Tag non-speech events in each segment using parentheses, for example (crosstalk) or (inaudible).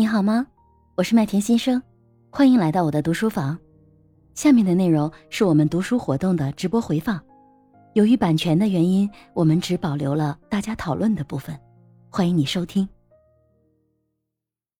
你好吗？我是麦田新生，欢迎来到我的读书房。下面的内容是我们读书活动的直播回放，由于版权的原因，我们只保留了大家讨论的部分。欢迎你收听。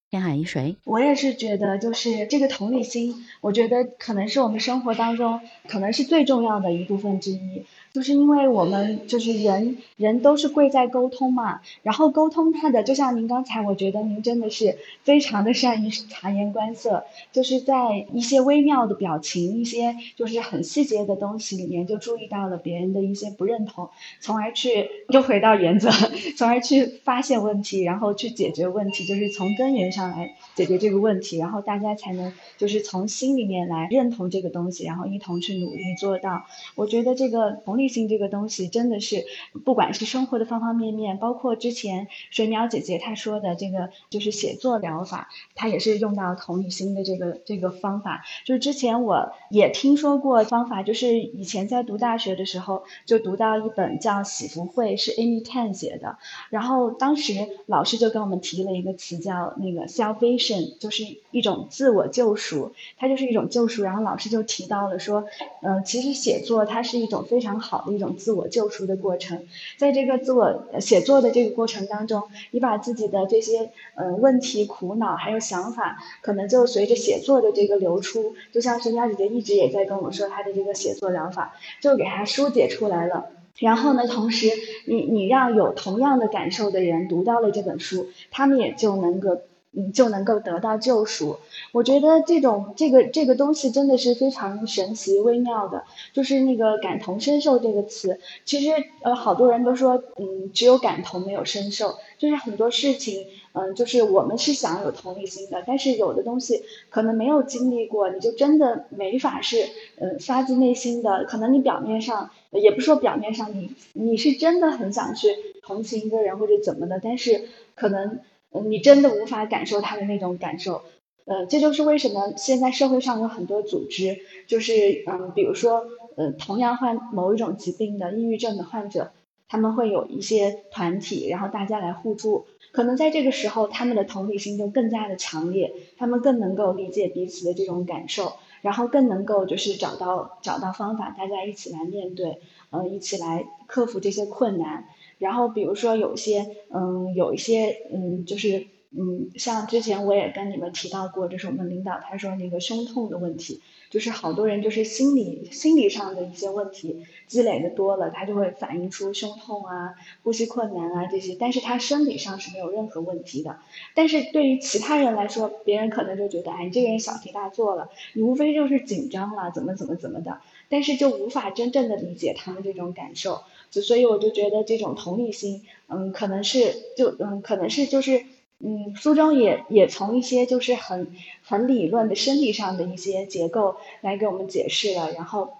天海一水，我也是觉得，就是这个同理心，我觉得可能是我们生活当中可能是最重要的一部分之一。就是因为我们就是人人都是贵在沟通嘛，然后沟通他的，就像您刚才，我觉得您真的是非常的善于察言观色，就是在一些微妙的表情、一些就是很细节的东西里面，就注意到了别人的一些不认同，从而去又回到原则，(laughs) 从而去发现问题，然后去解决问题，就是从根源上来解决这个问题，然后大家才能就是从心里面来认同这个东西，然后一同去努力做到。我觉得这个同。理性这个东西真的是，不管是生活的方方面面，包括之前水淼姐姐她说的这个就是写作疗法，她也是用到同理心的这个这个方法。就是之前我也听说过方法，就是以前在读大学的时候就读到一本叫《喜福会》，是 Amy Tan 写的。然后当时老师就跟我们提了一个词叫那个 salvation，就是一种自我救赎，它就是一种救赎。然后老师就提到了说，嗯，其实写作它是一种非常好。好的一种自我救赎的过程，在这个自我写作的这个过程当中，你把自己的这些嗯问题、苦恼还有想法，可能就随着写作的这个流出，就像是佳姐姐一直也在跟我说她的这个写作疗法，就给她疏解出来了。然后呢，同时你你让有同样的感受的人读到了这本书，他们也就能够。你就能够得到救赎。我觉得这种这个这个东西真的是非常神奇微妙的，就是那个感同身受这个词。其实呃，好多人都说，嗯，只有感同没有身受。就是很多事情，嗯，就是我们是想有同理心的，但是有的东西可能没有经历过，你就真的没法是，嗯，发自内心的。可能你表面上，也不说表面上，你你是真的很想去同情一个人或者怎么的，但是可能。嗯，你真的无法感受他的那种感受，呃，这就是为什么现在社会上有很多组织，就是嗯，比如说，呃，同样患某一种疾病的抑郁症的患者，他们会有一些团体，然后大家来互助，可能在这个时候，他们的同理心就更加的强烈，他们更能够理解彼此的这种感受，然后更能够就是找到找到方法，大家一起来面对，呃，一起来克服这些困难。然后比如说有些，嗯，有一些，嗯，就是，嗯，像之前我也跟你们提到过，就是我们领导他说那个胸痛的问题，就是好多人就是心理心理上的一些问题积累的多了，他就会反映出胸痛啊、呼吸困难啊这些，但是他生理上是没有任何问题的。但是对于其他人来说，别人可能就觉得，哎，你这个人小题大做了，你无非就是紧张了，怎么怎么怎么的，但是就无法真正的理解他们这种感受。就所以我就觉得这种同理心，嗯，可能是就嗯，可能是就是，嗯，书中也也从一些就是很很理论的生理上的一些结构来给我们解释了，然后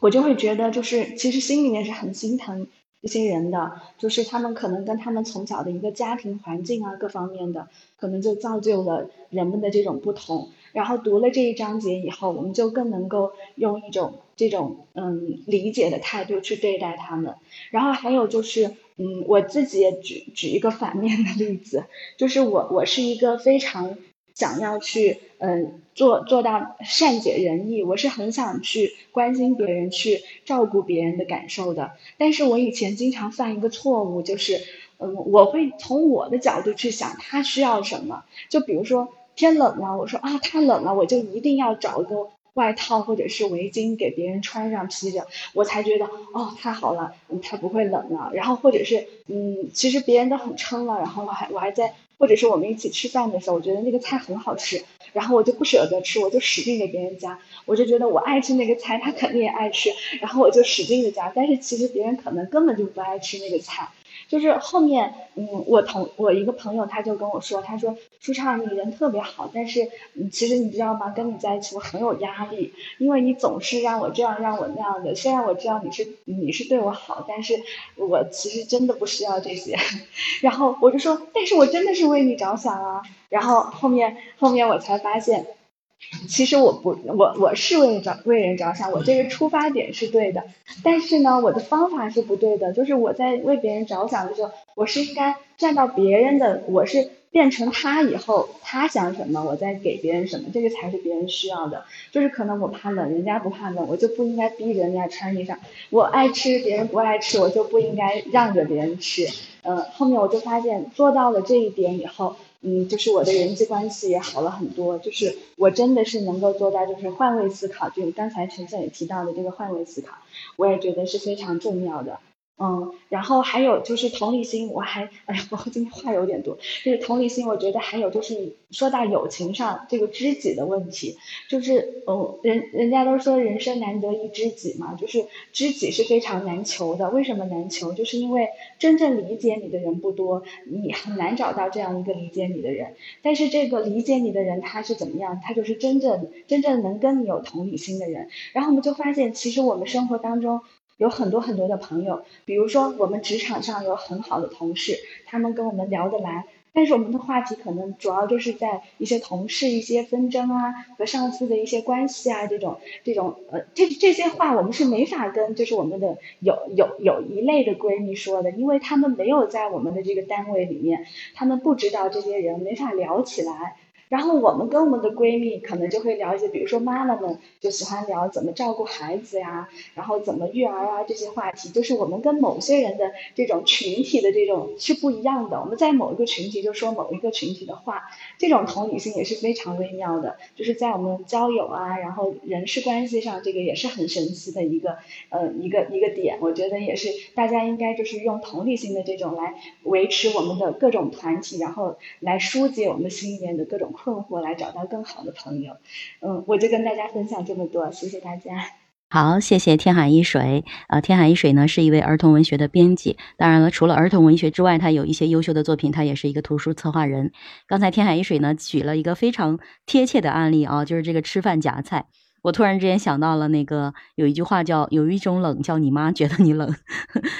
我就会觉得就是其实心里面是很心疼这些人的，就是他们可能跟他们从小的一个家庭环境啊各方面的，可能就造就了人们的这种不同。然后读了这一章节以后，我们就更能够用一种这种嗯理解的态度去对待他们。然后还有就是，嗯，我自己也举举一个反面的例子，就是我我是一个非常想要去嗯做做到善解人意，我是很想去关心别人、去照顾别人的感受的。但是我以前经常犯一个错误，就是嗯我会从我的角度去想他需要什么，就比如说。天冷了，我说啊，太冷了，我就一定要找个外套或者是围巾给别人穿上披着，我才觉得哦，太好了，他不会冷了。然后或者是嗯，其实别人都很撑了，然后我还我还在，或者是我们一起吃饭的时候，我觉得那个菜很好吃，然后我就不舍得吃，我就使劲给别人夹，我就觉得我爱吃那个菜，他肯定也爱吃，然后我就使劲的夹，但是其实别人可能根本就不爱吃那个菜。就是后面，嗯，我同我一个朋友他就跟我说，他说舒畅你人特别好，但是，嗯，其实你知道吗？跟你在一起我很有压力，因为你总是让我这样让我那样的。虽然我知道你是你是对我好，但是我其实真的不需要这些。(laughs) 然后我就说，但是我真的是为你着想啊。然后后面后面我才发现。(laughs) 其实我不，我我是为着为人着想，我这个出发点是对的，但是呢，我的方法是不对的。就是我在为别人着想的时候，我是应该站到别人的，我是。变成他以后，他想什么，我再给别人什么，这个才是别人需要的。就是可能我怕冷，人家不怕冷，我就不应该逼着人家穿衣裳。我爱吃，别人不爱吃，我就不应该让着别人吃。嗯，后面我就发现做到了这一点以后，嗯，就是我的人际关系也好了很多。就是我真的是能够做到，就是换位思考，就刚才陈总也提到的这个换位思考，我也觉得是非常重要的。嗯，然后还有就是同理心，我还，哎呀，我今天话有点多，就是同理心，我觉得还有就是说到友情上这个知己的问题，就是，嗯，人人家都说人生难得一知己嘛，就是知己是非常难求的，为什么难求？就是因为真正理解你的人不多，你很难找到这样一个理解你的人，但是这个理解你的人他是怎么样？他就是真正真正能跟你有同理心的人，然后我们就发现，其实我们生活当中。有很多很多的朋友，比如说我们职场上有很好的同事，他们跟我们聊得来，但是我们的话题可能主要就是在一些同事一些纷争啊和上司的一些关系啊这种这种呃这这些话我们是没法跟就是我们的有有有一类的闺蜜说的，因为他们没有在我们的这个单位里面，他们不知道这些人，没法聊起来。然后我们跟我们的闺蜜可能就会聊一些，比如说妈妈们就喜欢聊怎么照顾孩子呀，然后怎么育儿啊这些话题，就是我们跟某些人的这种群体的这种是不一样的。我们在某一个群体就说某一个群体的话，这种同理心也是非常微妙的。就是在我们交友啊，然后人事关系上，这个也是很神奇的一个呃一个一个点。我觉得也是大家应该就是用同理心的这种来维持我们的各种团体，然后来疏解我们心里面的各种。困惑来找到更好的朋友，嗯，我就跟大家分享这么多，谢谢大家。好，谢谢天海一水。呃，天海一水呢是一位儿童文学的编辑，当然了，除了儿童文学之外，他有一些优秀的作品，他也是一个图书策划人。刚才天海一水呢举了一个非常贴切的案例啊，就是这个吃饭夹菜。我突然之间想到了那个有一句话叫“有一种冷叫你妈觉得你冷”，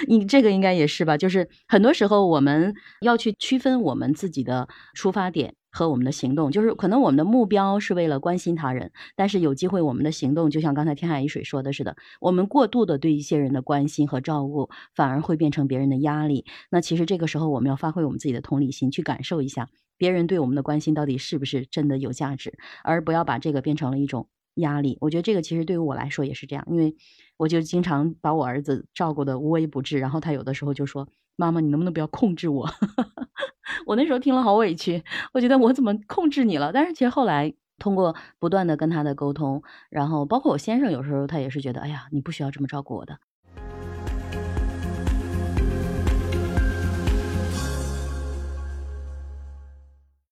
你这个应该也是吧？就是很多时候我们要去区分我们自己的出发点。和我们的行动，就是可能我们的目标是为了关心他人，但是有机会我们的行动，就像刚才天海一水说的似的，我们过度的对一些人的关心和照顾，反而会变成别人的压力。那其实这个时候，我们要发挥我们自己的同理心，去感受一下别人对我们的关心到底是不是真的有价值，而不要把这个变成了一种压力。我觉得这个其实对于我来说也是这样，因为我就经常把我儿子照顾的无微不至，然后他有的时候就说：“妈妈，你能不能不要控制我？” (laughs) 我那时候听了好委屈，我觉得我怎么控制你了？但是其实后来通过不断的跟他的沟通，然后包括我先生有时候他也是觉得，哎呀，你不需要这么照顾我的。